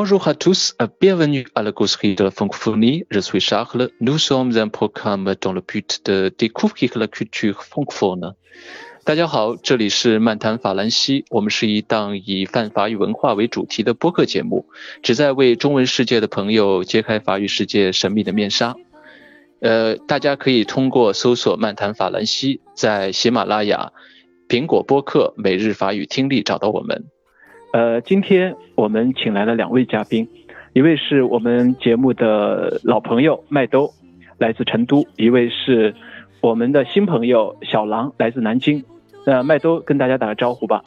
Bonjour à tous, bienvenue à la causerie de la francophonie. Je suis Charles. Nous sommes un programme dans le but de découvrir la culture francophone. 大家好，这里是漫谈法兰西，我们是一档以泛法语文化为主题的播客节目，旨在为中文世界的朋友揭开法语世界神秘的面纱。呃，大家可以通过搜索“漫谈法兰西”在喜马拉雅、苹果播客、每日法语听力找到我们。呃，今天我们请来了两位嘉宾，一位是我们节目的老朋友麦兜，来自成都；一位是我们的新朋友小狼，来自南京。那麦兜跟大家打个招呼吧。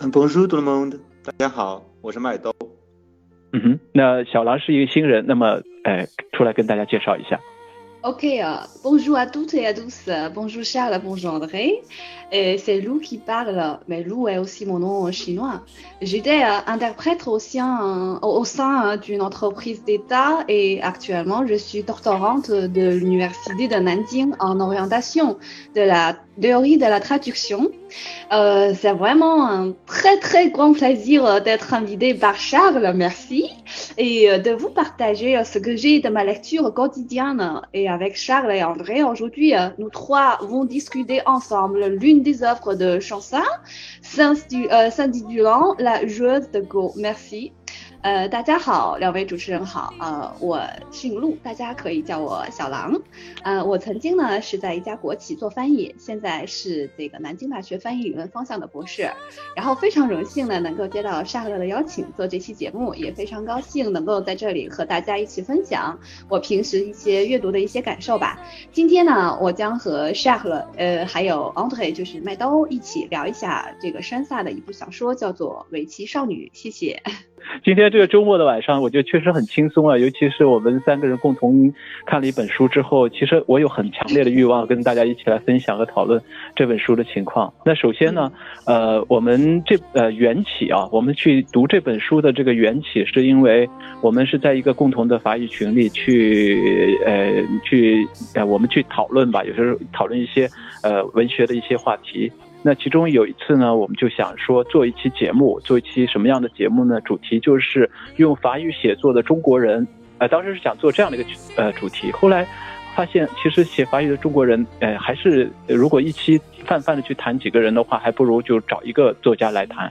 Bonjour tout le monde，大家好，我是麦兜。嗯哼，那小狼是一个新人，那么，哎，出来跟大家介绍一下。Ok, bonjour à toutes et à tous. Bonjour Charles, bonjour André. C'est Lou qui parle, mais Lou est aussi mon nom chinois. J'étais interprète au sein, au sein d'une entreprise d'État et actuellement je suis doctorante de l'université de Nanjing en orientation de la de la traduction. Euh, c'est vraiment un très très grand plaisir d'être invité par Charles, merci, et de vous partager ce que j'ai de ma lecture quotidienne. Et avec Charles et André, aujourd'hui, nous trois vont discuter ensemble l'une des œuvres de Chanson s'intitulant La joueuse de Go. Merci. 呃，大家好，两位主持人好，呃，我姓陆，大家可以叫我小狼。呃，我曾经呢是在一家国企做翻译，现在是这个南京大学翻译理论方向的博士。然后非常荣幸呢能够接到沙乐的邀请做这期节目，也非常高兴能够在这里和大家一起分享我平时一些阅读的一些感受吧。今天呢，我将和沙乐，呃，还有 Andre 就是麦兜一起聊一下这个山萨的一部小说，叫做《围棋少女》。谢谢。今天这个周末的晚上，我觉得确实很轻松啊，尤其是我们三个人共同看了一本书之后，其实我有很强烈的欲望跟大家一起来分享和讨论这本书的情况。那首先呢，呃，我们这呃缘起啊，我们去读这本书的这个缘起，是因为我们是在一个共同的法语群里去呃去呃我们去讨论吧，有时候讨论一些呃文学的一些话题。那其中有一次呢，我们就想说做一期节目，做一期什么样的节目呢？主题就是用法语写作的中国人。呃，当时是想做这样的一个呃主题，后来发现其实写法语的中国人，呃，还是如果一期泛泛的去谈几个人的话，还不如就找一个作家来谈。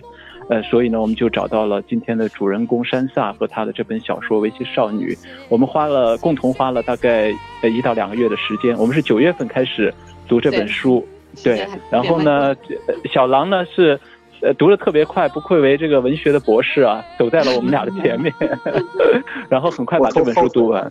呃，所以呢，我们就找到了今天的主人公山萨和他的这本小说《围棋少女》。我们花了共同花了大概呃一到两个月的时间。我们是九月份开始读这本书。对，然后呢，小狼呢是，呃，读的特别快，不愧为这个文学的博士啊，走在了我们俩的前面，然后很快把这本书读完。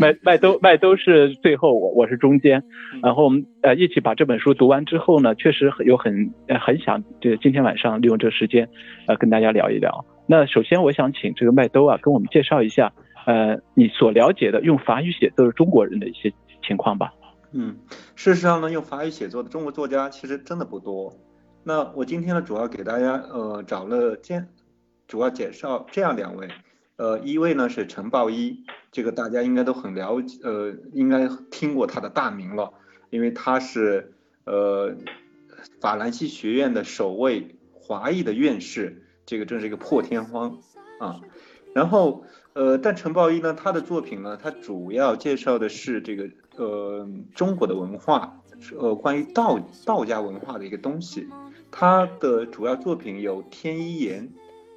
麦麦兜麦兜是最后，我我是中间，然后我们呃一起把这本书读完之后呢，确实有很很想这今天晚上利用这个时间，呃跟大家聊一聊。那首先我想请这个麦兜啊，跟我们介绍一下，呃你所了解的用法语写作的中国人的一些情况吧。嗯，事实上呢，用法语写作的中国作家其实真的不多。那我今天呢，主要给大家呃找了介，主要介绍这样两位，呃，一位呢是陈抱一，这个大家应该都很了解，呃，应该听过他的大名了，因为他是呃法兰西学院的首位华裔的院士，这个真是一个破天荒啊。然后呃，但陈抱一呢，他的作品呢，他主要介绍的是这个。呃，中国的文化，呃，关于道道家文化的一个东西，他的主要作品有《天一言》，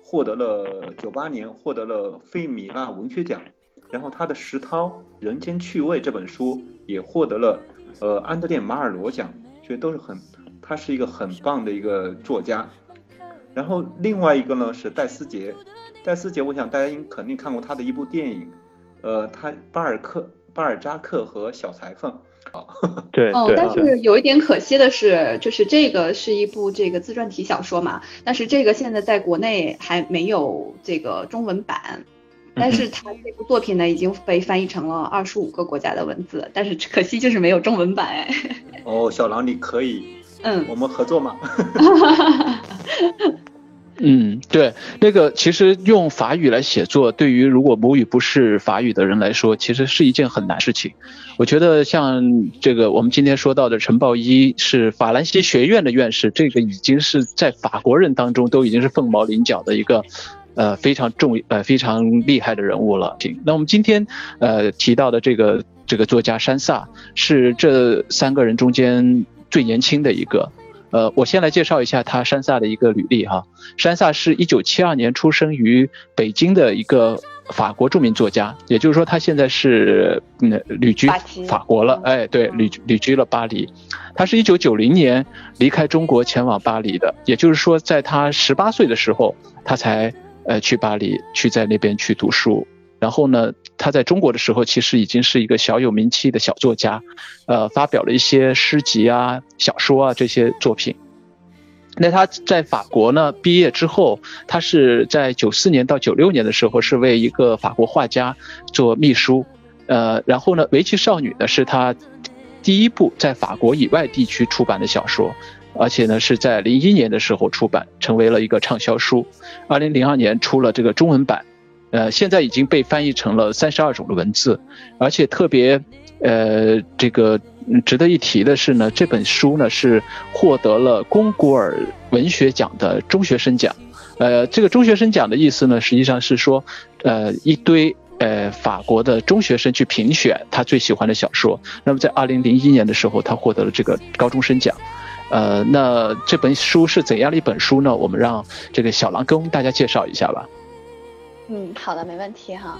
获得了九八年获得了费米纳文学奖，然后他的《石涛人间趣味》这本书也获得了呃安德烈马尔罗奖，觉得都是很，他是一个很棒的一个作家。然后另外一个呢是戴思杰，戴思杰，我想大家应肯定看过他的一部电影，呃，他巴尔克。巴尔扎克和小裁缝，好，对，哦，但是有一点可惜的是，就是这个是一部这个自传体小说嘛，但是这个现在在国内还没有这个中文版，但是他这部作品呢已经被翻译成了二十五个国家的文字，但是可惜就是没有中文版哎。哦，小狼你可以，嗯，我们合作嘛。嗯，对，那个其实用法语来写作，对于如果母语不是法语的人来说，其实是一件很难事情。我觉得像这个我们今天说到的陈抱一是法兰西学院的院士，这个已经是在法国人当中都已经是凤毛麟角的一个呃非常重呃非常厉害的人物了。那我们今天呃提到的这个这个作家山萨是这三个人中间最年轻的一个。呃，我先来介绍一下他山萨的一个履历哈。山萨是一九七二年出生于北京的一个法国著名作家，也就是说他现在是嗯旅居法国了，哎，对，旅旅居了巴黎。他是一九九零年离开中国前往巴黎的，也就是说在他十八岁的时候，他才呃去巴黎去在那边去读书。然后呢，他在中国的时候其实已经是一个小有名气的小作家，呃，发表了一些诗集啊、小说啊这些作品。那他在法国呢毕业之后，他是在九四年到九六年的时候是为一个法国画家做秘书，呃，然后呢，《围棋少女》呢是他第一部在法国以外地区出版的小说，而且呢是在零一年的时候出版，成为了一个畅销书。二零零二年出了这个中文版。呃，现在已经被翻译成了三十二种的文字，而且特别，呃，这个值得一提的是呢，这本书呢是获得了龚古尔文学奖的中学生奖。呃，这个中学生奖的意思呢，实际上是说，呃，一堆呃法国的中学生去评选他最喜欢的小说。那么在二零零一年的时候，他获得了这个高中生奖。呃，那这本书是怎样的一本书呢？我们让这个小狼跟大家介绍一下吧。嗯，好的，没问题哈。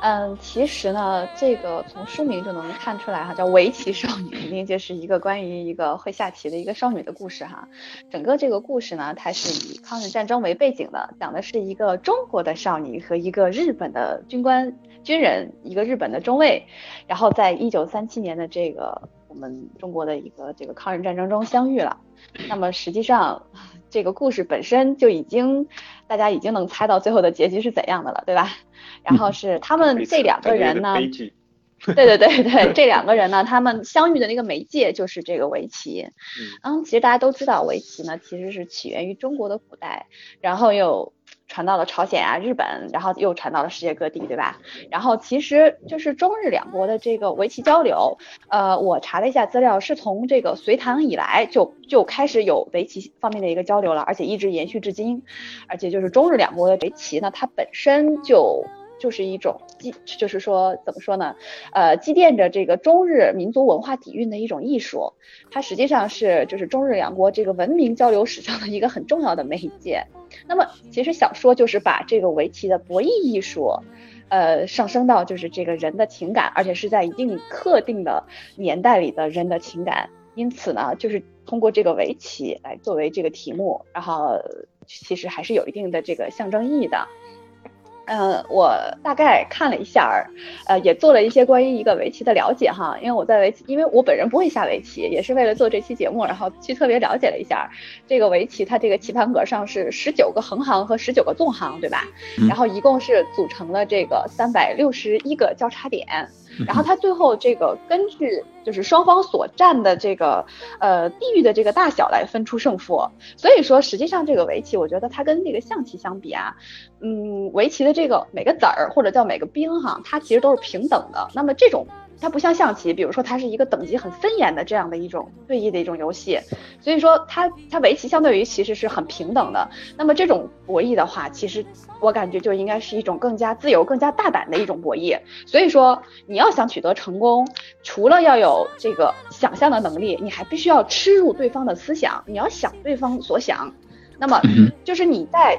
嗯，其实呢，这个从书名就能看出来哈，叫围棋少女，肯定就是一个关于一个会下棋的一个少女的故事哈。整个这个故事呢，它是以抗日战争为背景的，讲的是一个中国的少女和一个日本的军官军人，一个日本的中尉，然后在一九三七年的这个我们中国的一个这个抗日战争中相遇了。那么实际上。这个故事本身就已经，大家已经能猜到最后的结局是怎样的了，对吧？然后是他们这两个人呢，对对对对，这两个人呢，他们相遇的那个媒介就是这个围棋。嗯，其实大家都知道，围棋呢其实是起源于中国的古代，然后又。传到了朝鲜啊、日本，然后又传到了世界各地，对吧？然后其实就是中日两国的这个围棋交流，呃，我查了一下资料，是从这个隋唐以来就就开始有围棋方面的一个交流了，而且一直延续至今。而且就是中日两国的围棋呢，它本身就就是一种积，就是说怎么说呢？呃，积淀着这个中日民族文化底蕴的一种艺术，它实际上是就是中日两国这个文明交流史上的一个很重要的媒介。那么，其实小说就是把这个围棋的博弈艺术，呃，上升到就是这个人的情感，而且是在一定特定的年代里的人的情感。因此呢，就是通过这个围棋来作为这个题目，然后其实还是有一定的这个象征意义的。嗯，我大概看了一下儿，呃，也做了一些关于一个围棋的了解哈，因为我在围棋，因为我本人不会下围棋，也是为了做这期节目，然后去特别了解了一下这个围棋，它这个棋盘格上是十九个横行和十九个纵行，对吧？然后一共是组成了这个三百六十一个交叉点。然后他最后这个根据就是双方所占的这个呃地域的这个大小来分出胜负，所以说实际上这个围棋，我觉得它跟这个象棋相比啊，嗯，围棋的这个每个子儿或者叫每个兵哈，它其实都是平等的。那么这种。它不像象棋，比如说它是一个等级很森严的这样的一种对弈的一种游戏，所以说它它围棋相对于其实是很平等的。那么这种博弈的话，其实我感觉就应该是一种更加自由、更加大胆的一种博弈。所以说你要想取得成功，除了要有这个想象的能力，你还必须要吃入对方的思想，你要想对方所想。那么 就是你在。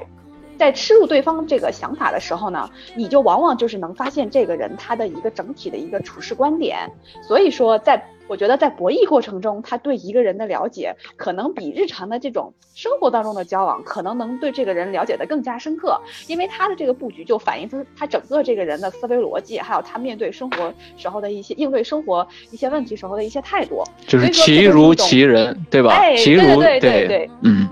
在吃入对方这个想法的时候呢，你就往往就是能发现这个人他的一个整体的一个处事观点。所以说，在我觉得在博弈过程中，他对一个人的了解，可能比日常的这种生活当中的交往，可能能对这个人了解的更加深刻。因为他的这个布局就反映出他整个这个人的思维逻辑，还有他面对生活时候的一些应对生活一些问题时候的一些态度。就是其如其人，对吧？哎，对对对对，嗯。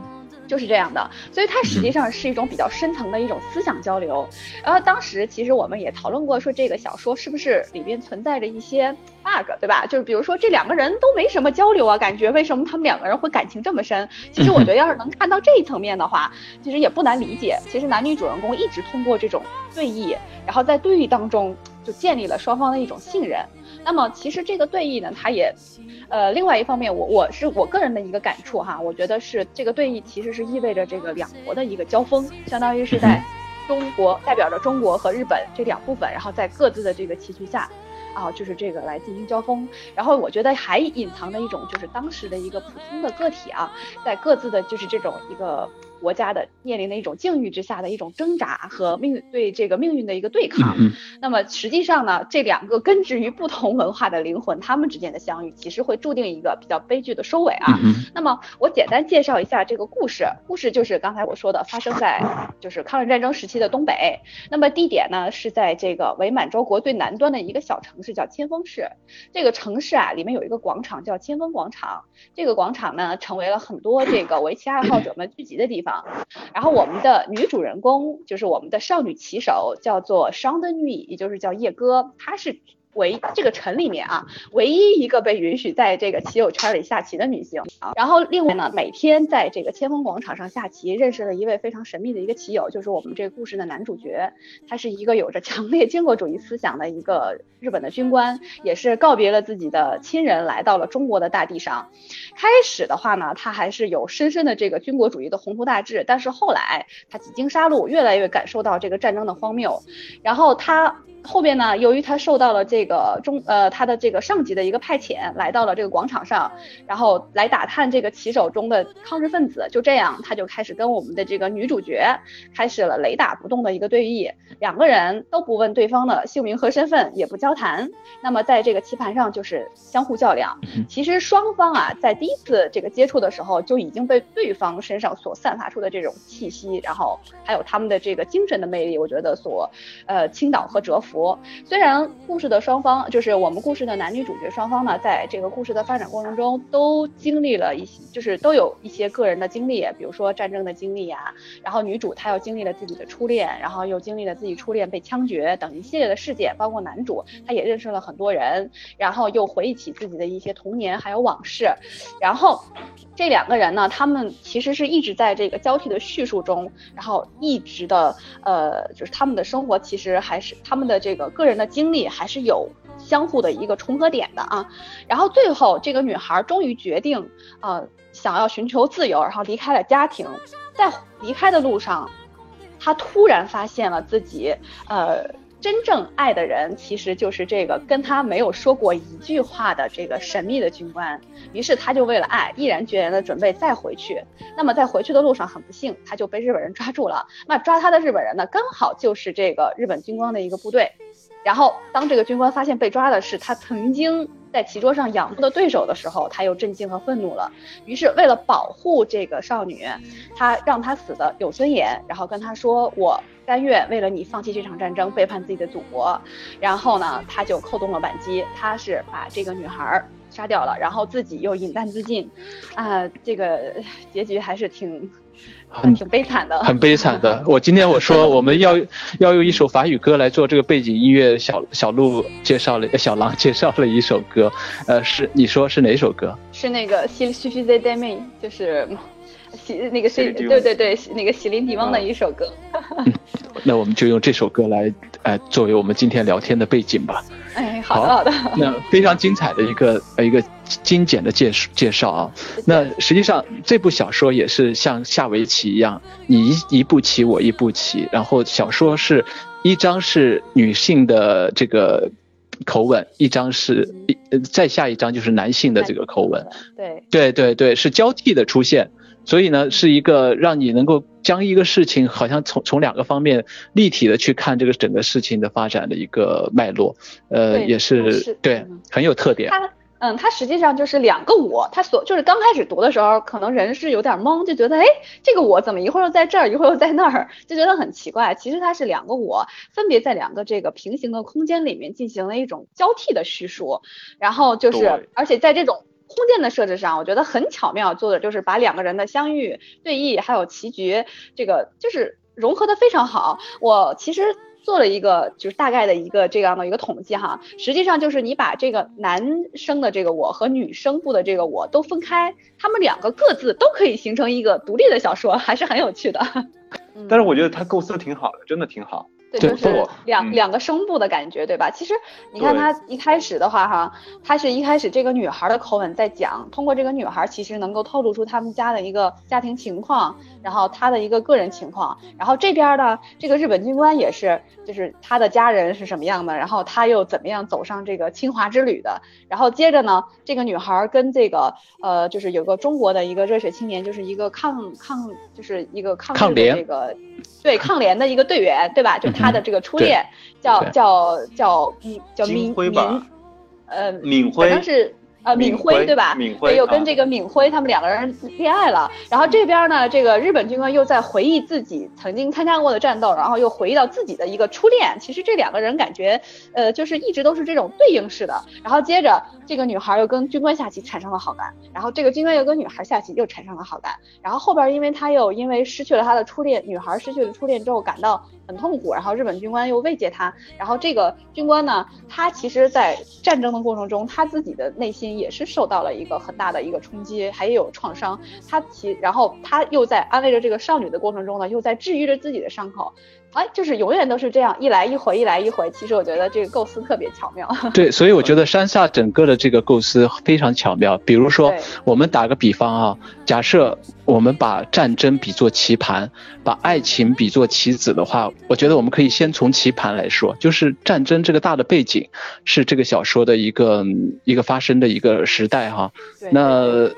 就是这样的，所以它实际上是一种比较深层的一种思想交流。然后当时其实我们也讨论过，说这个小说是不是里边存在着一些 bug，对吧？就是比如说这两个人都没什么交流啊，感觉为什么他们两个人会感情这么深？其实我觉得要是能看到这一层面的话，其实也不难理解。其实男女主人公一直通过这种对弈，然后在对弈当中就建立了双方的一种信任。那么其实这个对弈呢，它也，呃，另外一方面，我我是我个人的一个感触哈，我觉得是这个对弈其实是意味着这个两国的一个交锋，相当于是在中国代表着中国和日本这两部分，然后在各自的这个棋局下。啊，就是这个来进行交锋，然后我觉得还隐藏着一种就是当时的一个普通的个体啊，在各自的就是这种一个。国家的面临的一种境遇之下的一种挣扎和命对这个命运的一个对抗。那么实际上呢，这两个根植于不同文化的灵魂，他们之间的相遇，其实会注定一个比较悲剧的收尾啊。那么我简单介绍一下这个故事，故事就是刚才我说的，发生在就是抗日战争时期的东北。那么地点呢是在这个伪满洲国最南端的一个小城市叫千峰市。这个城市啊里面有一个广场叫千峰广场，这个广场呢成为了很多这个围棋爱好者们聚集的地方。然后我们的女主人公就是我们的少女棋手，叫做 s h a n d o n，也就是叫叶哥，她是。为这个城里面啊，唯一一个被允许在这个棋友圈里下棋的女性啊。然后另外呢，每天在这个千峰广场上下棋，认识了一位非常神秘的一个棋友，就是我们这个故事的男主角。他是一个有着强烈军国主义思想的一个日本的军官，也是告别了自己的亲人，来到了中国的大地上。开始的话呢，他还是有深深的这个军国主义的宏图大志，但是后来他几经杀戮，越来越感受到这个战争的荒谬。然后他。后边呢，由于他受到了这个中呃他的这个上级的一个派遣，来到了这个广场上，然后来打探这个棋手中的抗日分子。就这样，他就开始跟我们的这个女主角开始了雷打不动的一个对弈。两个人都不问对方的姓名和身份，也不交谈。那么在这个棋盘上就是相互较量。其实双方啊，在第一次这个接触的时候，就已经被对方身上所散发出的这种气息，然后还有他们的这个精神的魅力，我觉得所呃倾倒和折服。虽然故事的双方，就是我们故事的男女主角双方呢，在这个故事的发展过程中，都经历了一些，就是都有一些个人的经历，比如说战争的经历呀，然后女主她又经历了自己的初恋，然后又经历了自己初恋被枪决等一系列的事件，包括男主他也认识了很多人，然后又回忆起自己的一些童年还有往事，然后这两个人呢，他们其实是一直在这个交替的叙述中，然后一直的呃，就是他们的生活其实还是他们的。这个个人的经历还是有相互的一个重合点的啊，然后最后这个女孩终于决定，呃，想要寻求自由，然后离开了家庭，在离开的路上，她突然发现了自己，呃，真正爱的人其实就是这个跟他没有说过一句话的这个神秘的军官，于是他就为了爱，毅然决然的准备再回去。那么在回去的路上，很不幸，他就被日本人抓住了。那抓他的日本人呢，刚好就是这个日本军官的一个部队。然后，当这个军官发现被抓的是他曾经在棋桌上仰慕的对手的时候，他又震惊和愤怒了。于是，为了保护这个少女，他让她死的有尊严，然后跟她说：“我甘愿为了你放弃这场战争，背叛自己的祖国。”然后呢，他就扣动了扳机，他是把这个女孩杀掉了，然后自己又饮弹自尽。啊，这个结局还是挺。很挺悲惨的，很悲惨的。我今天我说我们要要用一首法语歌来做这个背景音乐，小小鹿介绍了，小狼介绍了一首歌，呃，是你说是哪首歌？是那个《西西西在 demi》，就是西那个是，对对对，那个喜林迪翁的一首歌。那我们就用这首歌来，呃，作为我们今天聊天的背景吧。哎，好的好的。那非常精彩的一个呃一个精简的介介绍啊。那实际上这部小说也是像下围棋一样，你一一步棋我一步棋，然后小说是一张是女性的这个口吻，一张是一再下一张就是男性的这个口吻。对对对对，是交替的出现。所以呢，是一个让你能够将一个事情好像从从两个方面立体的去看这个整个事情的发展的一个脉络，呃，也是对很有特点。它，嗯，他实际上就是两个我，他所就是刚开始读的时候，可能人是有点懵，就觉得哎，这个我怎么一会儿又在这儿，一会儿又在那儿，就觉得很奇怪。其实它是两个我，分别在两个这个平行的空间里面进行了一种交替的叙述，然后就是，而且在这种。空间的设置上，我觉得很巧妙做的就是把两个人的相遇、对弈还有棋局，这个就是融合的非常好。我其实做了一个就是大概的一个这样的一个统计哈，实际上就是你把这个男生的这个我和女生部的这个我都分开，他们两个各自都可以形成一个独立的小说，还是很有趣的。但是我觉得他构思挺好的，真的挺好。对，就是两、嗯两个声部的感觉，对吧？其实你看对他一开始的话，哈，他是一开始这个女孩的口吻在讲，通过这个女孩其实能够透露出他们家的一个家庭情况，然后他的一个个人情况，然后这边呢，这个日本军官也是，就是他的家人是什么样的，然后他又怎么样走上这个侵华之旅的，然后接着呢，这个女孩跟这个呃，就是有个中国的一个热血青年，就是一个抗抗，就是一个抗联这个对抗联的一个队员，对吧？就他的这个初对恋叫对叫叫嗯叫金明辉吧明，呃，敏反正辉是呃敏敏辉辉对吧？对，又敏辉啊跟这个敏辉他们两个人恋爱了。然后这边呢，这个日本军官又在回忆自己曾经参加过的战斗，然后又回忆到自己的一个初恋。其实这两个人感觉呃就是一直都是这种对应式的。然后接着这个女孩又跟军官下棋产生了好感，然后这个军官又跟女孩下棋又产生了好感。然后后边因为他又因为失去了他的初恋，女孩失去了初恋之后感到很痛苦，然后日本军官又慰藉他，然后这个军官呢，他其实，在战争的过程中，他自己的内心也是受到了一个很大的一个冲击，还有创伤。他其然后他又在安慰着这个少女的过程中呢，又在治愈着自己的伤口。哎，就是永远都是这样一来一回，一来一回。其实我觉得这个构思特别巧妙。对，所以我觉得山下整个的这个构思非常巧妙。比如说，我们打个比方啊，假设我们把战争比作棋盘，把爱情比作棋子的话，我觉得我们可以先从棋盘来说，就是战争这个大的背景是这个小说的一个嗯一个发生的一个时代哈。那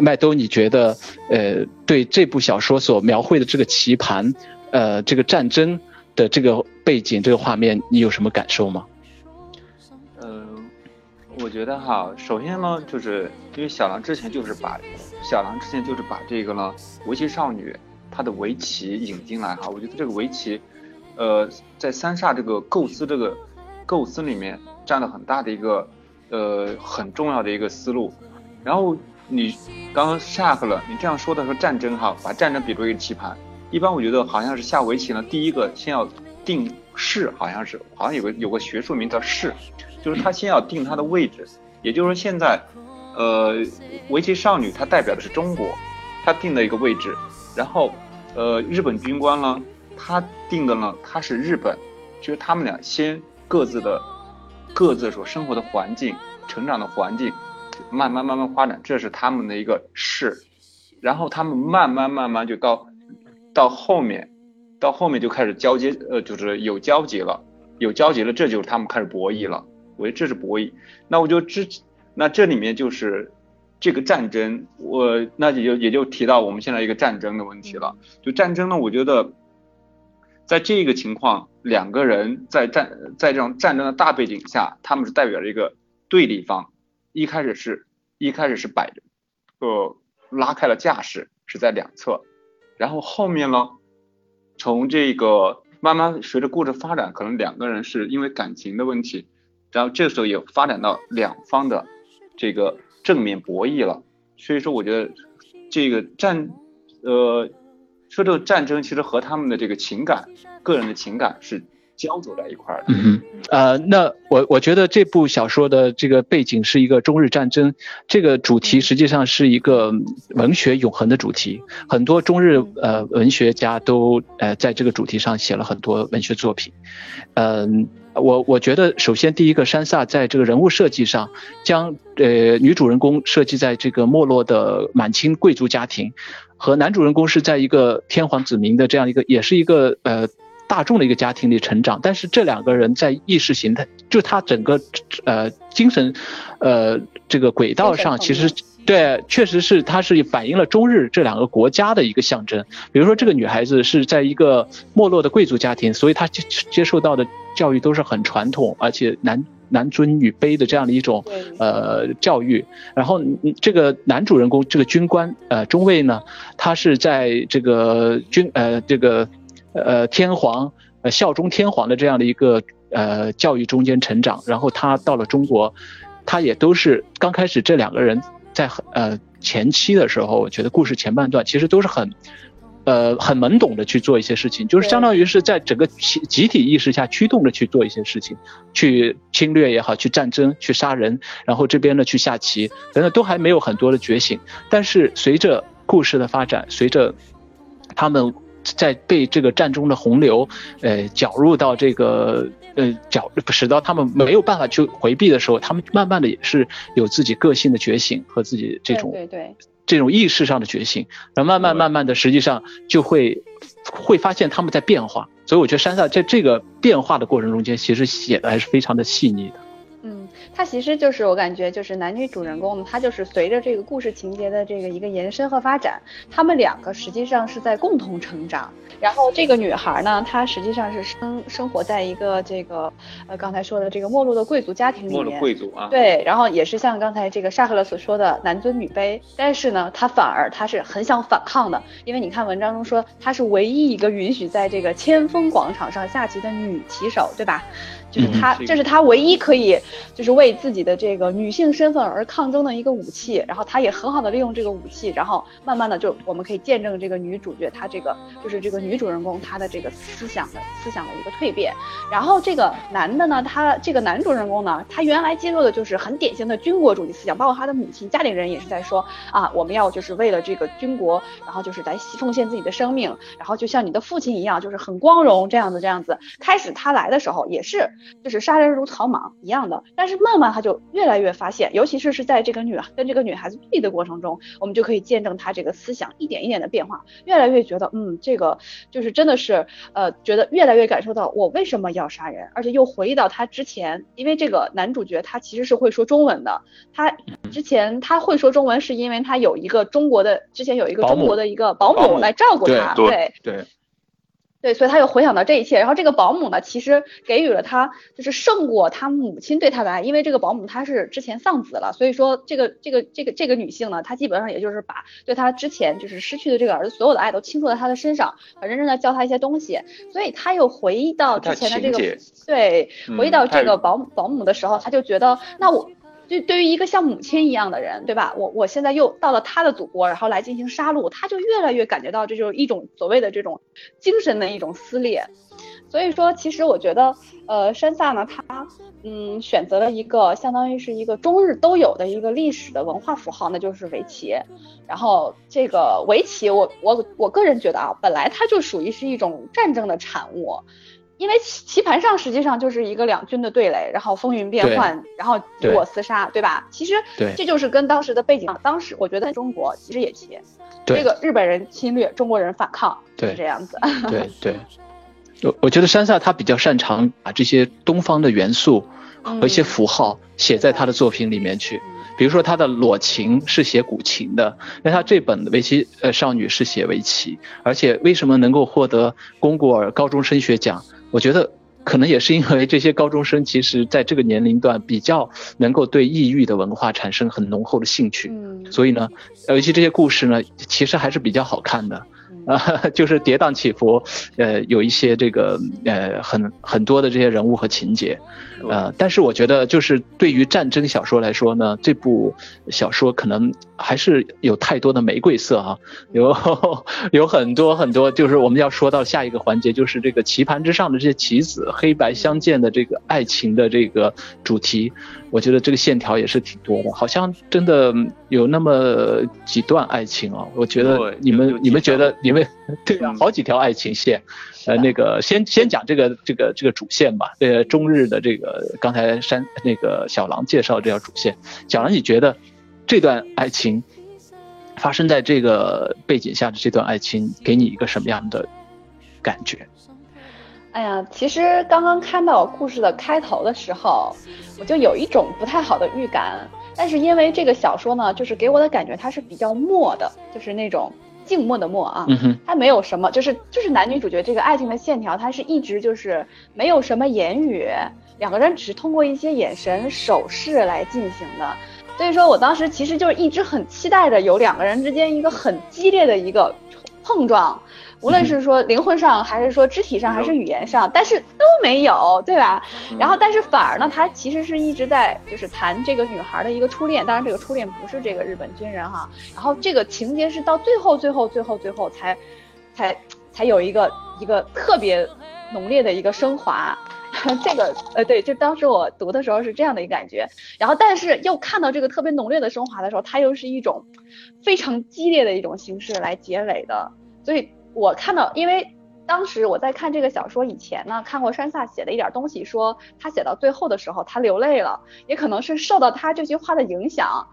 麦兜，你觉得呃，对这部小说所描绘的这个棋盘，呃，这个战争的这个背景、这个画面，你有什么感受吗？呃，我觉得哈，首先呢，就是因为小狼之前就是把小狼之前就是把这个呢围棋少女她的围棋引进来哈，我觉得这个围棋，呃，在三煞这个构思这个构思里面占了很大的一个呃很重要的一个思路。然后你刚刚 shark 了，你这样说的时候战争哈，把战争比作一个棋盘，一般我觉得好像是下围棋呢，第一个先要定势，好像是好像有个有个学术名叫势。就是他先要定他的位置，也就是说现在，呃，围棋少女她代表的是中国，她定的一个位置，然后，呃，日本军官呢，他定的呢，他是日本，就是他们俩先各自的各自所生活的环境、成长的环境，慢慢慢慢发展，这是他们的一个势，然后他们慢慢慢慢就到到后面，到后面就开始交接，呃，就是有交集了，有交集了，这就是他们开始博弈了。我觉得这是博弈。那我就之，那这里面就是这个战争，我那也就也就提到我们现在一个战争的问题了。就战争呢，我觉得在这个情况，两个人在战在这种战争的大背景下，他们是代表着一个对立方。一开始是一开始是摆着，呃，拉开了架势，是在两侧，然后后面呢，从这个慢慢随着故事发展，可能两个人是因为感情的问题。然后这时候也发展到两方的这个正面博弈了，所以说我觉得这个战，呃，说这个战争其实和他们的这个情感、个人的情感是交走在一块儿的。嗯哼，呃，那我我觉得这部小说的这个背景是一个中日战争，这个主题实际上是一个文学永恒的主题，很多中日呃文学家都呃在这个主题上写了很多文学作品，嗯、我我觉得首先第一个山萨在这个人物设计上，将呃女主人公设计在这个没落的满清贵族家庭，和男主人公是在一个天皇子民的这样一个，也是一个呃大众的一个家庭里成长，但是这两个人在意识形态，就他整个呃精神呃这个轨道上，其实对，确实是它是反映了中日这两个国家的一个象征。比如说这个女孩子是在一个没落的贵族家庭，所以她接接受到的教育都是很传统，而且男男尊女卑的这样的一种呃教育。然后嗯这个男主人公这个军官呃中尉呢，他是在这个军呃这个呃天皇呃效忠天皇的这样的一个呃教育中间成长，然后他到了中国，他也都是刚开始这两个人在很呃前期的时候，我觉得故事前半段其实都是很。呃，很懵懂的去做一些事情，就是相当于是在整个集集体意识下驱动着去做一些事情，去侵略也好，去战争，去杀人，然后这边呢去下棋等等，都还没有很多的觉醒。但是随着故事的发展，随着他们在被这个战中的洪流，呃，搅入到这个呃搅，使到他们没有办法去回避的时候，他们慢慢的也是有自己个性的觉醒和自己这种对对这种意识上的觉醒，然后慢慢慢慢的，实际上就会会发现他们在变化。所以我觉得山下在这个变化的过程中间，其实写的还是非常的细腻的。嗯，它其实就是我感觉就是男女主人公呢，他就是随着这个故事情节的这个一个延伸和发展，他们两个实际上是在共同成长。然后这个女孩呢，她实际上是生生活在一个这个呃刚才说的这个没落的贵族家庭里面，没落贵族啊，对，然后也是像刚才这个沙赫勒所说的男尊女卑，但是呢，她反而她是很想反抗的，因为你看文章中说她是唯一一个允许在这个千峰广场上下棋的女棋手，对吧？就是他，嗯这是他唯一可以就是为自己的这个女性身份而抗争的一个武器。然后他也很好的利用这个武器，然后慢慢的就我们可以见证这个女主角她这个就是这个女主人公她的这个思想的思想的一个蜕变。然后这个男的呢，他这个男主人公呢，他原来接受的就是很典型的军国主义思想，包括他的母亲家里人也是在说啊，我们要就是为了这个军国，然后就是来奉献自己的生命，然后就像你的父亲一样，就是很光荣这样子这样子。开始他来的时候也是就是杀人如草莽一样的，但是慢慢他就越来越发现，尤其是是在这个女跟这个女孩子对立的过程中，我们就可以见证他这个思想一点一点的变化，越来越觉得嗯，这个就是真的是呃，觉得越来越感受到我为什么要杀人，而且又回忆到他之前，因为这个男主角他其实是会说中文的，他之前他会说中文是因为他有一个中国的之前有一个中国的一个保保姆姆来照顾他，对对对，对，所以他又回想到这一切，然后这个保姆呢，其实给予了他就是胜过他母亲对他的爱，因为这个保姆她是之前丧子了，所以说这个这个这个这个女性呢，她基本上也就是把对她之前就是失去的这个儿子所有的爱都倾注在他的身上，很认真的教他一些东西，所以他又回忆到之前的这个对，回忆到这个保姆保姆的时候，他就觉得那我。就对于一个像母亲一样的人，对吧？我我现在又到了他的祖国，然后来进行杀戮，他就越来越感觉到这就是一种所谓的这种精神的一种撕裂。所以说，其实我觉得，呃，山萨呢，他嗯选择了一个相当于是一个中日都有的一个历史的文化符号，那就是围棋。然后这个围棋我，我我个人觉得啊，本来它就属于是一种战争的产物。因为棋棋盘上实际上就是一个两军的对垒，然后风云变幻，然后你对我厮杀，对吧？其实对这就是跟当时的背景，当时我觉得中国其实也棋，对这个日本人侵略，中国人反抗，对是这样子。对对，我我觉得山下他比较擅长把这些东方的元素和一些符号写在他的作品里面去。比如说他的裸琴是写古琴的，那他这本围棋呃少女是写围棋，而且为什么能够获得龚古尔高中升学奖？我觉得可能也是因为这些高中生其实在这个年龄段比较能够对异域的文化产生很浓厚的兴趣，嗯，所以呢，尤其这些故事呢，其实还是比较好看的。嗯啊，就是跌宕起伏，呃，有一些这个呃很很多的这些人物和情节，呃，但是我觉得就是对于战争小说来说呢，这部小说可能还是有太多的玫瑰色啊，有 有很多很多，就是我们要说到下一个环节，就是这个棋盘之上的这些棋子，黑白相间的这个爱情的这个主题，我觉得这个线条也是挺多的，好像真的有那么几段爱情啊，我觉得对你们你们觉得你们对啊，嗯好几条爱情线，呃，那个先先讲这个这个这个主线吧，呃，中日的这个刚才山那个小狼介绍这条主线，小狼你觉得这段爱情发生在这个背景下的这段爱情，给你一个什么样的感觉？哎呀，其实刚刚看到故事的开头的时候，我就有一种不太好的预感。但是因为这个小说呢，就是给我的感觉它是比较默的，就是那种静默的默啊。嗯哼，它没有什么，就是就是男女主角这个爱情的线条，它是一直就是没有什么言语，两个人只是通过一些眼神、手势来进行的。所以说我当时其实就是一直很期待着有两个人之间一个很激烈的一个碰撞，无论是说灵魂上，还是说肢体上，还是语言上，但是都没有，对吧？然后但是反而呢，他其实是一直在就是谈这个女孩的一个初恋，当然这个初恋不是这个日本军人哈，然后这个情节是到最后最后最后最后才才才有一个一个特别浓烈的一个升华。这个呃对，就当时我读的时候是这样的一个感觉，然后但是又看到这个特别浓烈的升华的时候，它又是一种非常激烈的一种形式来结尾的，所以我看到，因为。当时我在看这个小说以前呢，看过山下写的一点东西，说他写到最后的时候他流泪了，也可能是受到他这句话的影响。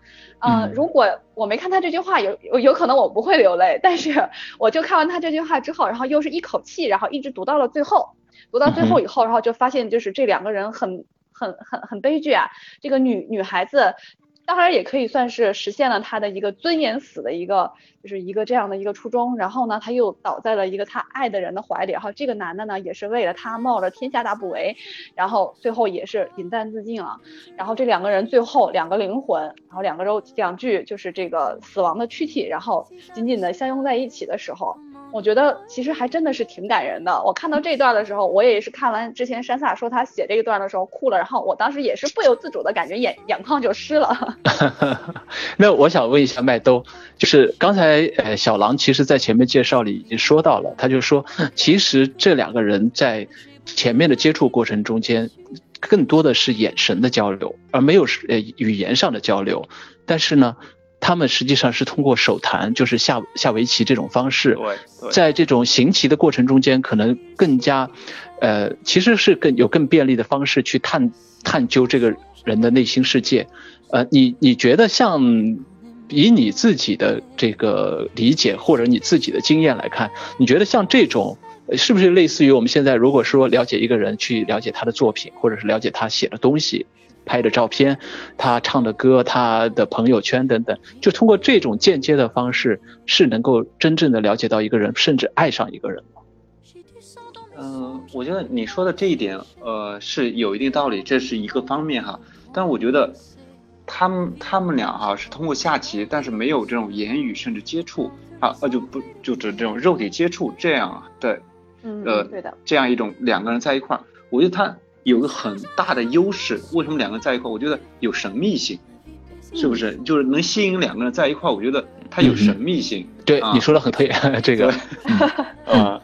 嗯，如果我没看他这句话，有有有可能我不会流泪，但是我就看完他这句话之后，然后又是一口气，然后一直读到了最后，读到最后以后，然后就发现就是这两个人很很很很悲剧啊，这个女女孩子。当然也可以算是实现了他的一个尊严死的一个，就是一个这样的一个初衷。然后呢，他又倒在了一个他爱的人的怀里。然后这个男的呢，也是为了他冒了天下大不韪，然后最后也是饮弹自尽了。然后这两个人最后两个灵魂，然后两个肉两具就是这个死亡的躯体，然后紧紧的相拥在一起的时候。我觉得其实还真的是挺感人的。我看到这一段的时候，我也是看完之前山萨说他写这一段的时候哭了，然后我当时也是不由自主的感觉眼眼眶就湿了。那我想问一下麦兜，就是刚才呃小狼其实在前面介绍里已经说到了，他就说 其实这两个人在前面的接触过程中间，更多的是眼神的交流，而没有呃语言上的交流，但是呢。他们实际上是通过手谈，就是下下围棋这种方式，在这种行棋的过程中间，可能更加，呃，其实是更有更便利的方式去探探究这个人的内心世界。呃，你你觉得像以你自己的这个理解或者你自己的经验来看，你觉得像这种是不是类似于我们现在如果说了解一个人，去了解他的作品，或者是了解他写的东西？拍的照片，他唱的歌，他的朋友圈等等，就通过这种间接的方式，是能够真正的了解到一个人，甚至爱上一个人吗？嗯，我觉得你说的这一点，呃，是有一定道理，这是一个方面哈。但我觉得，他们他们俩哈是通过下棋，但是没有这种言语甚至接触啊，呃就不就指这种肉体接触这样的，呃，对的，这样一种两个人在一块儿，我觉得他。有个很大的优势，为什么两个人在一块？我觉得有神秘性，是不是？就是能吸引两个人在一块，我觉得它有神秘性。对，你说的很对，这个。啊，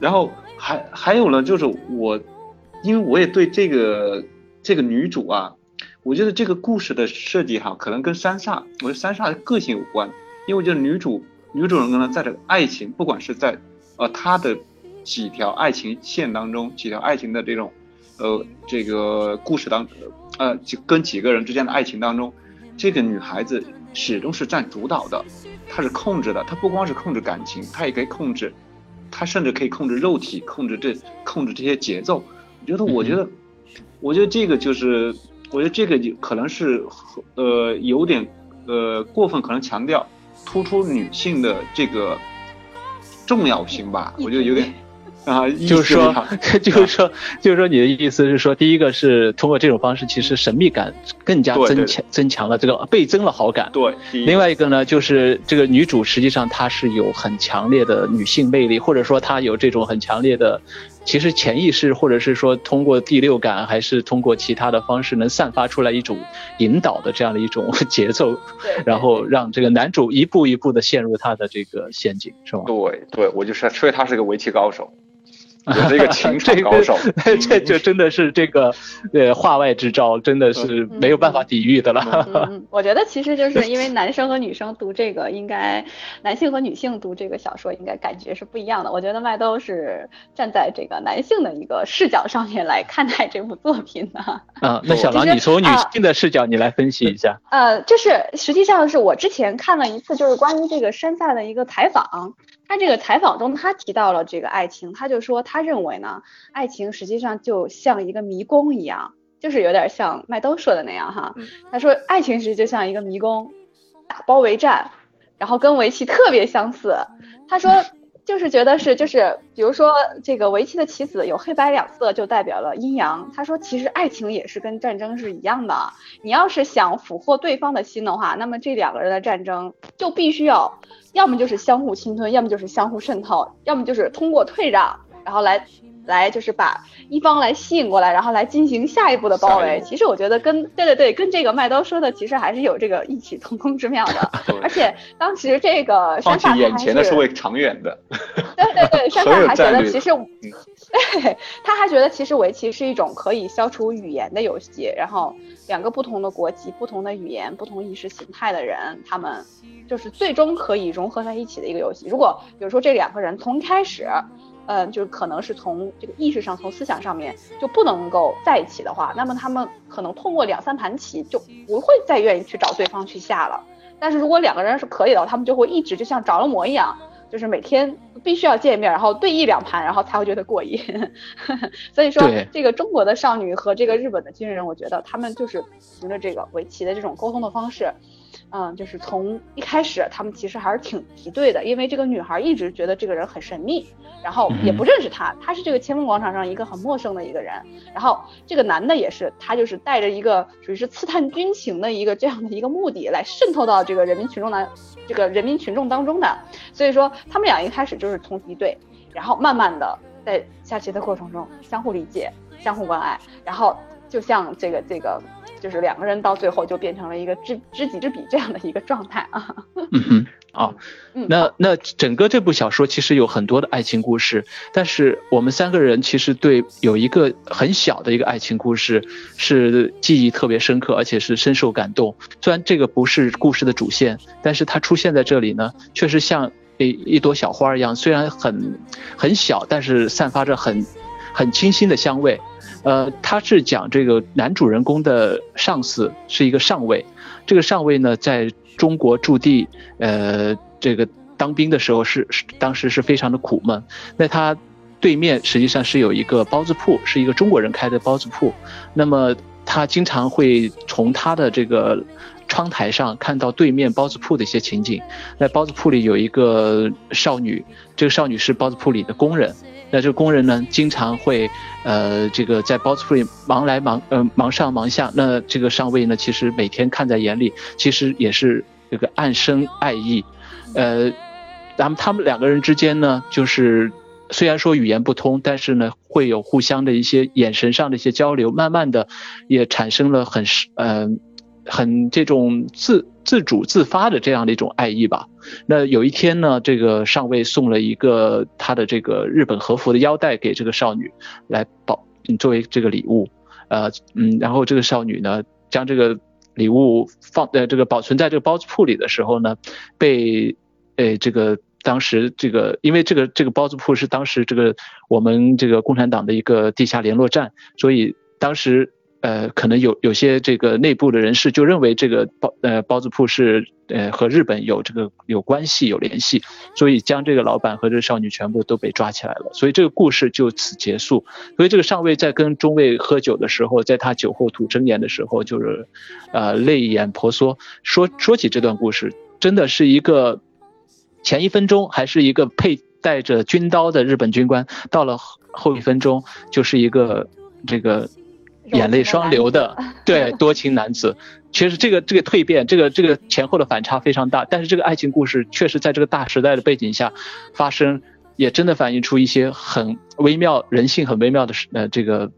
然后还还有呢，就是我，因为我也对这个这个女主啊，我觉得这个故事的设计哈，可能跟三煞，我觉得三煞的个性有关。因为我觉得女主女主人公呢，在这个爱情，不管是在呃她的几条爱情线当中，几条爱情的这种。呃，这个故事当，呃，就跟几个人之间的爱情当中，这个女孩子始终是占主导的，她是控制的，她不光是控制感情，她也可以控制，她甚至可以控制肉体，控制这，控制这些节奏。我觉得，我觉得，我觉得这个就是，我觉得这个可能是，呃，有点，呃，过分，可能强调突出女性的这个重要性吧，我觉得有点。啊，就是说，就是说，就是说，你的意思是说，第一个是通过这种方式，其实神秘感更加增强，增强了这个倍增了好感。对。另外一个呢，就是这个女主实际上她是有很强烈的女性魅力，或者说她有这种很强烈的，其实潜意识或者是说通过第六感，还是通过其他的方式，能散发出来一种引导的这样的一种 节奏，然后让这个男主一步一步的陷入他的这个陷阱，是吗？对，对我就是说他是个围棋高手。这个情场高手，这 这真的是这个呃话外之招，真的是没有办法抵御的了。嗯，我觉得其实就是因为男生和女生读这个，应该男性和女性读这个小说，应该感觉是不一样的。我觉得麦兜是站在这个男性的一个视角上面来看待这部作品的。啊，那小狼，你从女性的视角，你来分析一下。呃，就是实际上是我之前看了一次，就是关于这个山下的一个采访。他这个采访中，他提到了这个爱情，他就说他认为呢，爱情实际上就像一个迷宫一样，就是有点像麦兜说的那样哈。他说爱情实就像一个迷宫，打包围战，然后跟围棋特别相似。他说就是觉得是就是，比如说这个围棋的棋子有黑白两色，就代表了阴阳。他说其实爱情也是跟战争是一样的，你要是想俘获对方的心的话，那么这两个人的战争就必须要。要么就是相互侵吞，要么就是相互渗透，要么就是通过退让，然后来来就是把一方来吸引过来，然后来进行下一步的包围。其实我觉得跟对对对，跟这个麦兜说的其实还是有这个异曲同工之妙的。而且当时这个山下眼前的是为长远的。对对对，山下还觉得其实，对，他还觉得其实围棋是一种可以消除语言的游戏。然后两个不同的国籍、不同的语言、不同意识形态的人，他们就是最终可以融合在一起的一个游戏。如果比如说这两个人从一开始。嗯，就是可能是从这个意识上、从思想上面就不能够在一起的话，那么他们可能通过两三盘棋就不会再愿意去找对方去下了。但是如果两个人是可以的，他们就会一直就像着了魔一样，就是每天必须要见面，然后对弈两盘，然后才会觉得过瘾。所以说，这个中国的少女和这个日本的军人，我觉得他们就是凭着这个围棋的这种沟通的方式。嗯，就是从一开始，他们其实还是挺敌对的，因为这个女孩一直觉得这个人很神秘，然后也不认识他，他是这个千峰广场上一个很陌生的一个人。然后这个男的也是，他就是带着一个属于是刺探军情的一个这样的一个目的来渗透到这个人民群众的这个人民群众当中的。所以说，他们俩一开始就是从敌对，然后慢慢的在下棋的过程中相互理解、相互关爱，然后就像这个这个。就是两个人到最后就变成了一个知知己知彼这样的一个状态啊。嗯哼，啊，那那整个这部小说其实有很多的爱情故事，但是我们三个人其实对有一个很小的一个爱情故事是记忆特别深刻，而且是深受感动。虽然这个不是故事的主线，但是它出现在这里呢，确实像一一朵小花一样，虽然很很小，但是散发着很很清新的香味。呃，他是讲这个男主人公的上司是一个上尉，这个上尉呢，在中国驻地，呃，这个当兵的时候是是当时是非常的苦闷。那他对面实际上是有一个包子铺，是一个中国人开的包子铺。那么他经常会从他的这个窗台上看到对面包子铺的一些情景。在包子铺里有一个少女，这个少女是包子铺里的工人。那这工人呢，经常会，呃，这个在包子铺里忙来忙，呃，忙上忙下。那这个上尉呢，其实每天看在眼里，其实也是这个暗生爱意。呃，咱们他们两个人之间呢，就是虽然说语言不通，但是呢，会有互相的一些眼神上的一些交流，慢慢的也产生了很，嗯。很这种自自主自发的这样的一种爱意吧。那有一天呢，这个上尉送了一个他的这个日本和服的腰带给这个少女来保作为这个礼物。呃嗯，然后这个少女呢将这个礼物放呃这个保存在这个包子铺里的时候呢，被呃这个当时这个因为这个这个包子铺是当时这个我们这个共产党的一个地下联络站，所以当时。呃，可能有有些这个内部的人士就认为这个包呃包子铺是呃和日本有这个有关系有联系，所以将这个老板和这个少女全部都被抓起来了，所以这个故事就此结束。所以这个上尉在跟中尉喝酒的时候，在他酒后吐真言的时候，就是呃泪眼婆娑。说说起这段故事，真的是一个前一分钟还是一个佩带着军刀的日本军官，到了后一分钟就是一个这个。眼泪双流的，对多情男子，其实这个这个蜕变，这个这个前后的反差非常大。但是这个爱情故事确实在这个大时代的背景下发生，也真的反映出一些很微妙人性很微妙的呃这个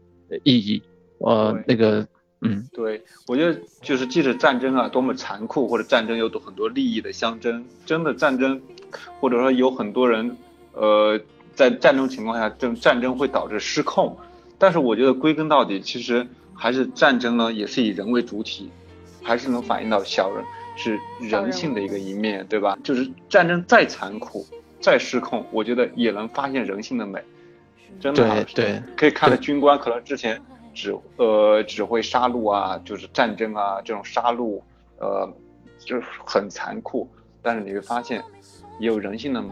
意义。呃，那个嗯，对我觉得就是即使战争啊多么残酷，或者战争有很多利益的相争，真的战争，或者说有很多人呃在战争情况下，这战争会导致失控。但是我觉得归根到底，其实还是战争呢，也是以人为主体，还是能反映到小人是人性的一个一面，对吧？就是战争再残酷、再失控，我觉得也能发现人性的美。真的，对，可以看到军官可能之前指呃指挥杀戮啊，就是战争啊这种杀戮，呃，就是很残酷。但是你会发现，也有人性的，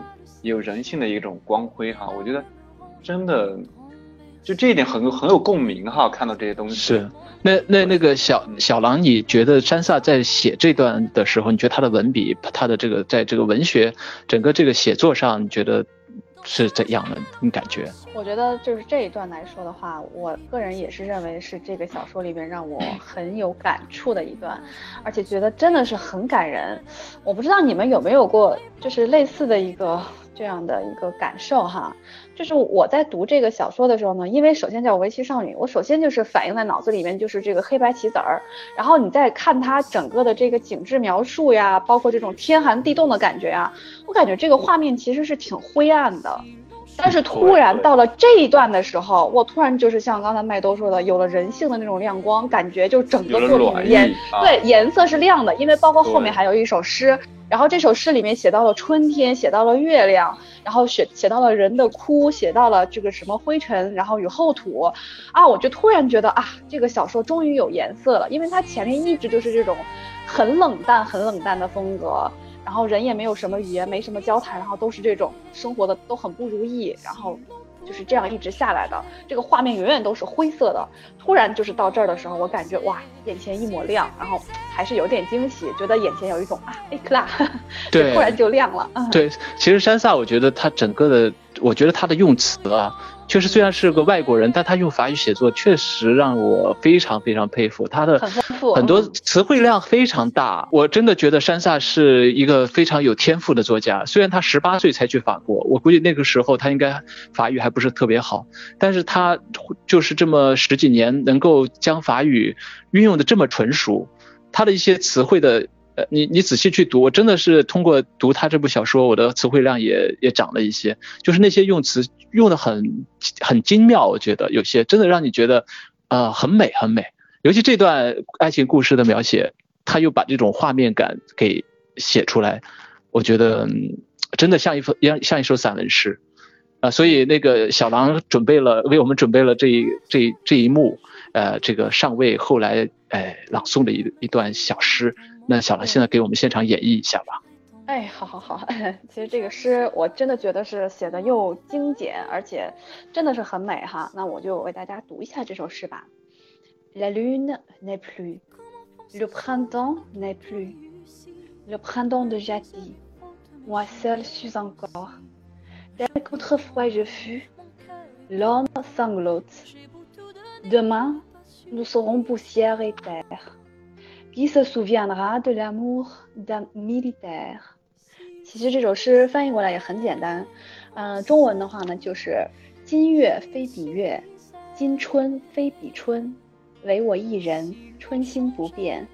也有人性的一种光辉哈。我觉得真的。就这一点很很有共鸣哈，看到这些东西是。那那那个小小狼，你觉得山萨在写这段的时候，你觉得他的文笔，他的这个在这个文学整个这个写作上，你觉得是怎样的？你感觉？我觉得就是这一段来说的话，我个人也是认为是这个小说里面让我很有感触的一段，而且觉得真的是很感人。我不知道你们有没有过就是类似的一个。这样的一个感受哈。就是我在读这个小说的时候呢，因为首先叫围棋少女，我首先就是反映在脑子里面就是这个黑白棋子儿，然后你再看它整个的这个景致描述呀，包括这种天寒地冻的感觉呀，我感觉这个画面其实是挺灰暗的。但是突然到了这一段的时候，我突然就是像刚才麦兜说的，有了人性的那种亮光，感觉就整个作品颜对颜色是亮的，因为包括后面还有一首诗，然后这首诗里面写到了春天，写到了月亮，然后写写到了人的哭，写到了这个什么灰尘，然后与厚土，啊，我就突然觉得啊，这个小说终于有颜色了，因为它前面一直就是这种很冷淡、很冷淡的风格。然后人也没有什么语言，没什么交谈，然后都是这种生活的都很不如意，然后就是这样一直下来的。这个画面永远都是灰色的。突然就是到这儿的时候，我感觉哇，眼前一抹亮，然后还是有点惊喜，觉得眼前有一种啊，哎克拉，对，突然就亮了。对，其实山萨，我觉得他整个的，我觉得他的用词啊。确实，虽然是个外国人，但他用法语写作确实让我非常非常佩服。他的很多词汇量非常大，我真的觉得山萨是一个非常有天赋的作家。虽然他十八岁才去法国，我估计那个时候他应该法语还不是特别好，但是他就是这么十几年能够将法语运用的这么纯熟，他的一些词汇的。呃，你你仔细去读，我真的是通过读他这部小说，我的词汇量也也涨了一些。就是那些用词用的很很精妙，我觉得有些真的让你觉得，呃，很美很美。尤其这段爱情故事的描写，他又把这种画面感给写出来，我觉得真的像一幅像像一首散文诗啊。所以那个小狼准备了为我们准备了这一这这一幕，呃，这个上尉后来哎朗诵的一一段小诗。那小兰现在给我们现场演绎一下吧。哎，好好好，其实这个诗我真的觉得是写的又精简，而且真的是很美哈。那我就为大家读一下这首诗吧。La lune n'est plus, le printemps n'est plus, le printemps de jadis, moi seul suis encore. Tel qu'autrefois je fus, l'homme sanglote. Demain, nous serons poussière et terre. Qui se souviendra de l'amour d'un militaire？其实这首诗翻译过来也很简单，嗯，中文的话呢就是“今月非彼月，今春非彼春，唯我一人，春心不变。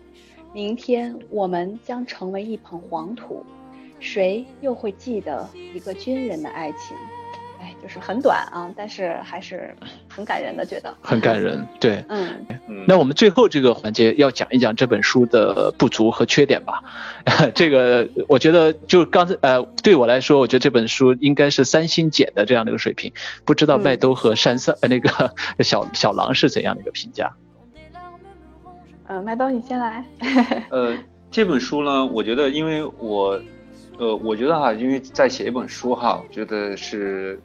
明天我们将成为一捧黄土，谁又会记得一个军人的爱情？”哎，就是很短啊，但是还是很感人的，觉得很感人。对，嗯，那我们最后这个环节要讲一讲这本书的不足和缺点吧。这个我觉得就刚才呃，对我来说，我觉得这本书应该是三星减的这样的一个水平。不知道麦兜和山三呃那个 小小狼是怎样的一个评价？嗯，麦兜你先来。呃，这本书呢，我觉得因为我呃，我觉得哈，因为在写一本书哈，我觉得是。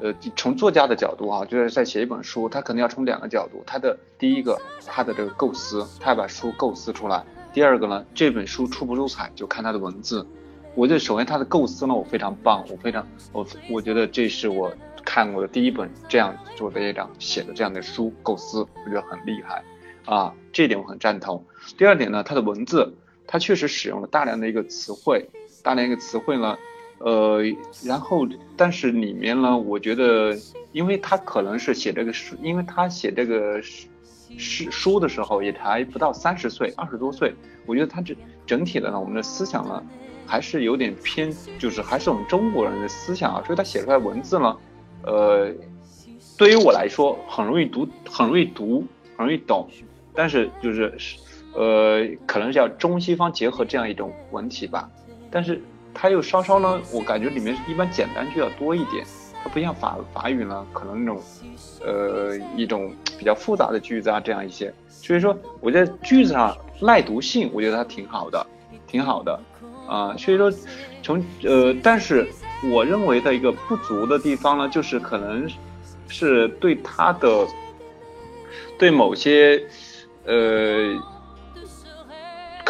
呃，从作家的角度啊，就是在写一本书，他可能要从两个角度。他的第一个，他的这个构思，他要把书构思出来；第二个呢，这本书出不出彩，就看他的文字。我觉得首先他的构思呢，我非常棒，我非常我我觉得这是我看过的第一本这样做的一张写的这样的书构思，我觉得很厉害啊，这一点我很赞同。第二点呢，他的文字，他确实使用了大量的一个词汇，大量一个词汇呢。呃，然后，但是里面呢，我觉得，因为他可能是写这个诗，因为他写这个诗书的时候也才不到三十岁，二十多岁，我觉得他这整体的呢，我们的思想呢，还是有点偏，就是还是我们中国人的思想啊，所以他写出来文字呢，呃，对于我来说很容易读，很容易读，很容易懂，但是就是，呃，可能是要中西方结合这样一种文体吧，但是。它又稍稍呢，我感觉里面一般简单句要多一点，它不像法法语呢，可能那种，呃，一种比较复杂的句子啊，这样一些。所以说，我在句子上耐读性，我觉得它挺好的，挺好的，啊，所以说，从呃，但是我认为的一个不足的地方呢，就是可能是对它的，对某些，呃。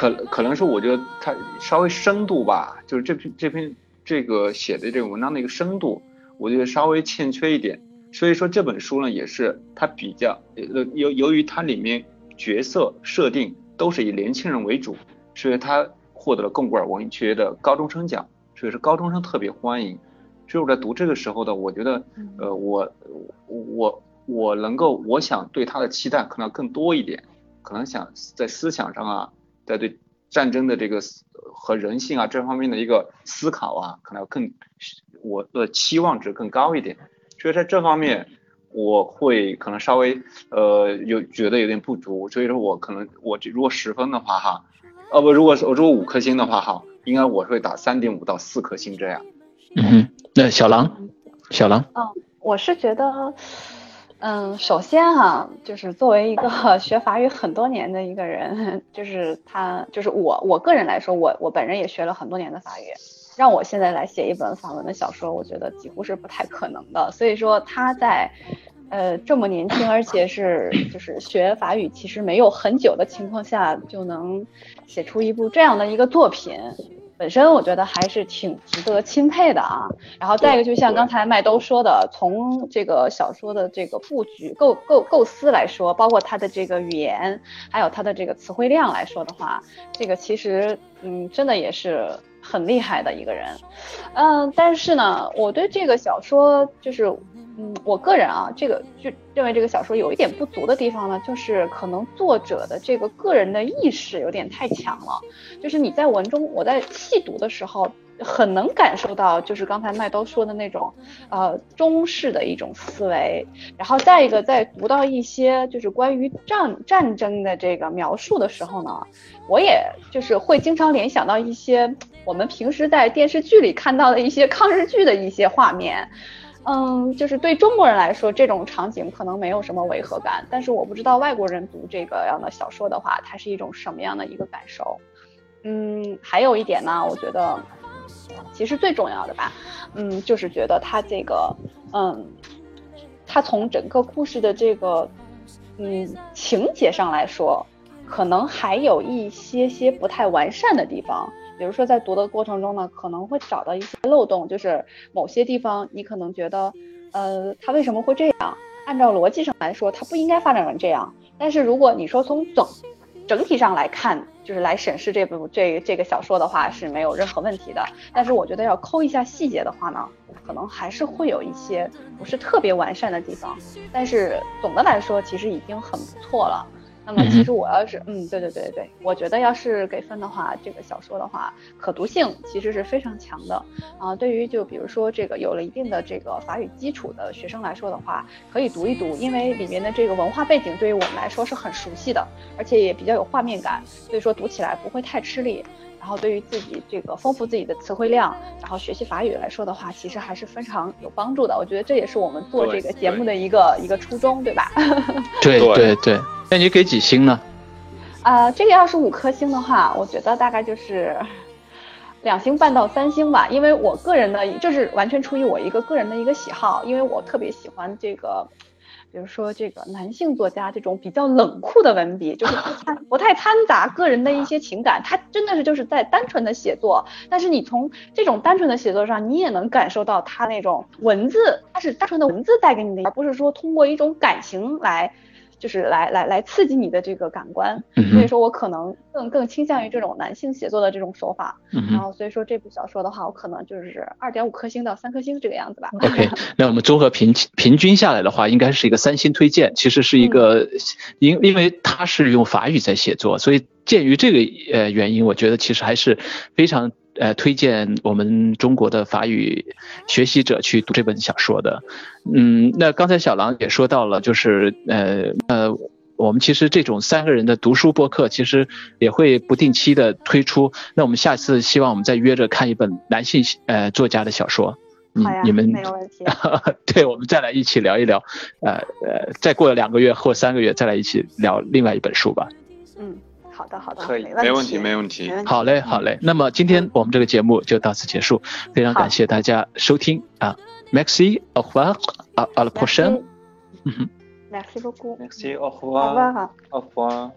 可可能是我觉得它稍微深度吧，就是这篇这篇这个写的这个文章的一个深度，我觉得稍微欠缺一点。所以说这本书呢，也是它比较呃由由于它里面角色设定都是以年轻人为主，所以它获得了贡古尔文学的高中生奖，所以说高中生特别欢迎。所以我在读这个时候的，我觉得，呃，我我我能够，我想对他的期待可能更多一点，可能想在思想上啊，在对战争的这个和人性啊这方面的一个思考啊，可能要更我的期望值更高一点，所以在这方面我会可能稍微呃有觉得有点不足，所以说我可能我如果十分的话哈。哦不，如果是我如果五颗星的话，哈，应该我会打三点五到四颗星这样。嗯哼，那小狼，小狼。嗯，我是觉得，嗯，首先哈，就是作为一个 学法语很多年的一个人，就是他，就是我，我个人来说，我我本人也学了很多年的法语，让我现在来写一本法文的小说，我觉得几乎是不太可能的。所以说他在。呃，这么年轻，而且是就是学法语，其实没有很久的情况下就能写出一部这样的一个作品，本身我觉得还是挺值得钦佩的啊。然后再一个，就像刚才麦兜说的，从这个小说的这个布局构构构思来说，包括它的这个语言，还有它的这个词汇量来说的话，这个其实嗯，真的也是很厉害的一个人。嗯，但是呢，我对这个小说就是。嗯，我个人啊，这个就认为这个小说有一点不足的地方呢，就是可能作者的这个个人的意识有点太强了。就是你在文中，我在细读的时候，很能感受到，就是刚才麦兜说的那种，呃，中式的一种思维。然后再一个，在读到一些就是关于战战争的这个描述的时候呢，我也就是会经常联想到一些我们平时在电视剧里看到的一些抗日剧的一些画面。嗯，就是对中国人来说，这种场景可能没有什么违和感，但是我不知道外国人读这个样的小说的话，它是一种什么样的一个感受。嗯，还有一点呢，我觉得其实最重要的吧，嗯，就是觉得他这个，嗯，他从整个故事的这个，嗯，情节上来说，可能还有一些些不太完善的地方。比如说，在读的过程中呢，可能会找到一些漏洞，就是某些地方你可能觉得，呃，他为什么会这样？按照逻辑上来说，他不应该发展成这样。但是如果你说从整整体上来看，就是来审视这部这这个小说的话，是没有任何问题的。但是我觉得要抠一下细节的话呢，可能还是会有一些不是特别完善的地方。但是总的来说，其实已经很不错了。那么其实我要是嗯，对对对对我觉得要是给分的话，这个小说的话，可读性其实是非常强的啊。对于就比如说这个有了一定的这个法语基础的学生来说的话，可以读一读，因为里面的这个文化背景对于我们来说是很熟悉的，而且也比较有画面感，所以说读起来不会太吃力。然后对于自己这个丰富自己的词汇量，然后学习法语来说的话，其实还是非常有帮助的。我觉得这也是我们做这个节目的一个一个初衷，对吧？对对对。那你给几星呢？啊，这个要是五颗星的话，我觉得大概就是两星半到三星吧。因为我个人的，就是完全出于我一个个人的一个喜好，因为我特别喜欢这个。比如说这个男性作家这种比较冷酷的文笔，就是不掺不太掺杂个人的一些情感，他真的是就是在单纯的写作。但是你从这种单纯的写作上，你也能感受到他那种文字，他是单纯的文字带给你的，而不是说通过一种感情来。就是来来来刺激你的这个感官，所以说我可能更更倾向于这种男性写作的这种手法，然后所以说这部小说的话，我可能就是二点五颗星到三颗星这个样子吧。OK，那我们综合平平均下来的话，应该是一个三星推荐。其实是一个，因因为他是用法语在写作，所以鉴于这个呃原因，我觉得其实还是非常。呃，推荐我们中国的法语学习者去读这本小说的。嗯，那刚才小狼也说到了，就是呃呃，我们其实这种三个人的读书播客，其实也会不定期的推出。那我们下次希望我们再约着看一本男性呃作家的小说。好呀，你们没有问题。对，我们再来一起聊一聊。呃呃，再过两个月或三个月再来一起聊另外一本书吧。嗯。好的，好的，可以，没问题，没问题。好嘞，好嘞。那么今天我们这个节目就到此结束，非常感谢大家收听啊，Maxi，au revoir，à la prochaine。Merci beaucoup。Merci，au revoir。au revoir。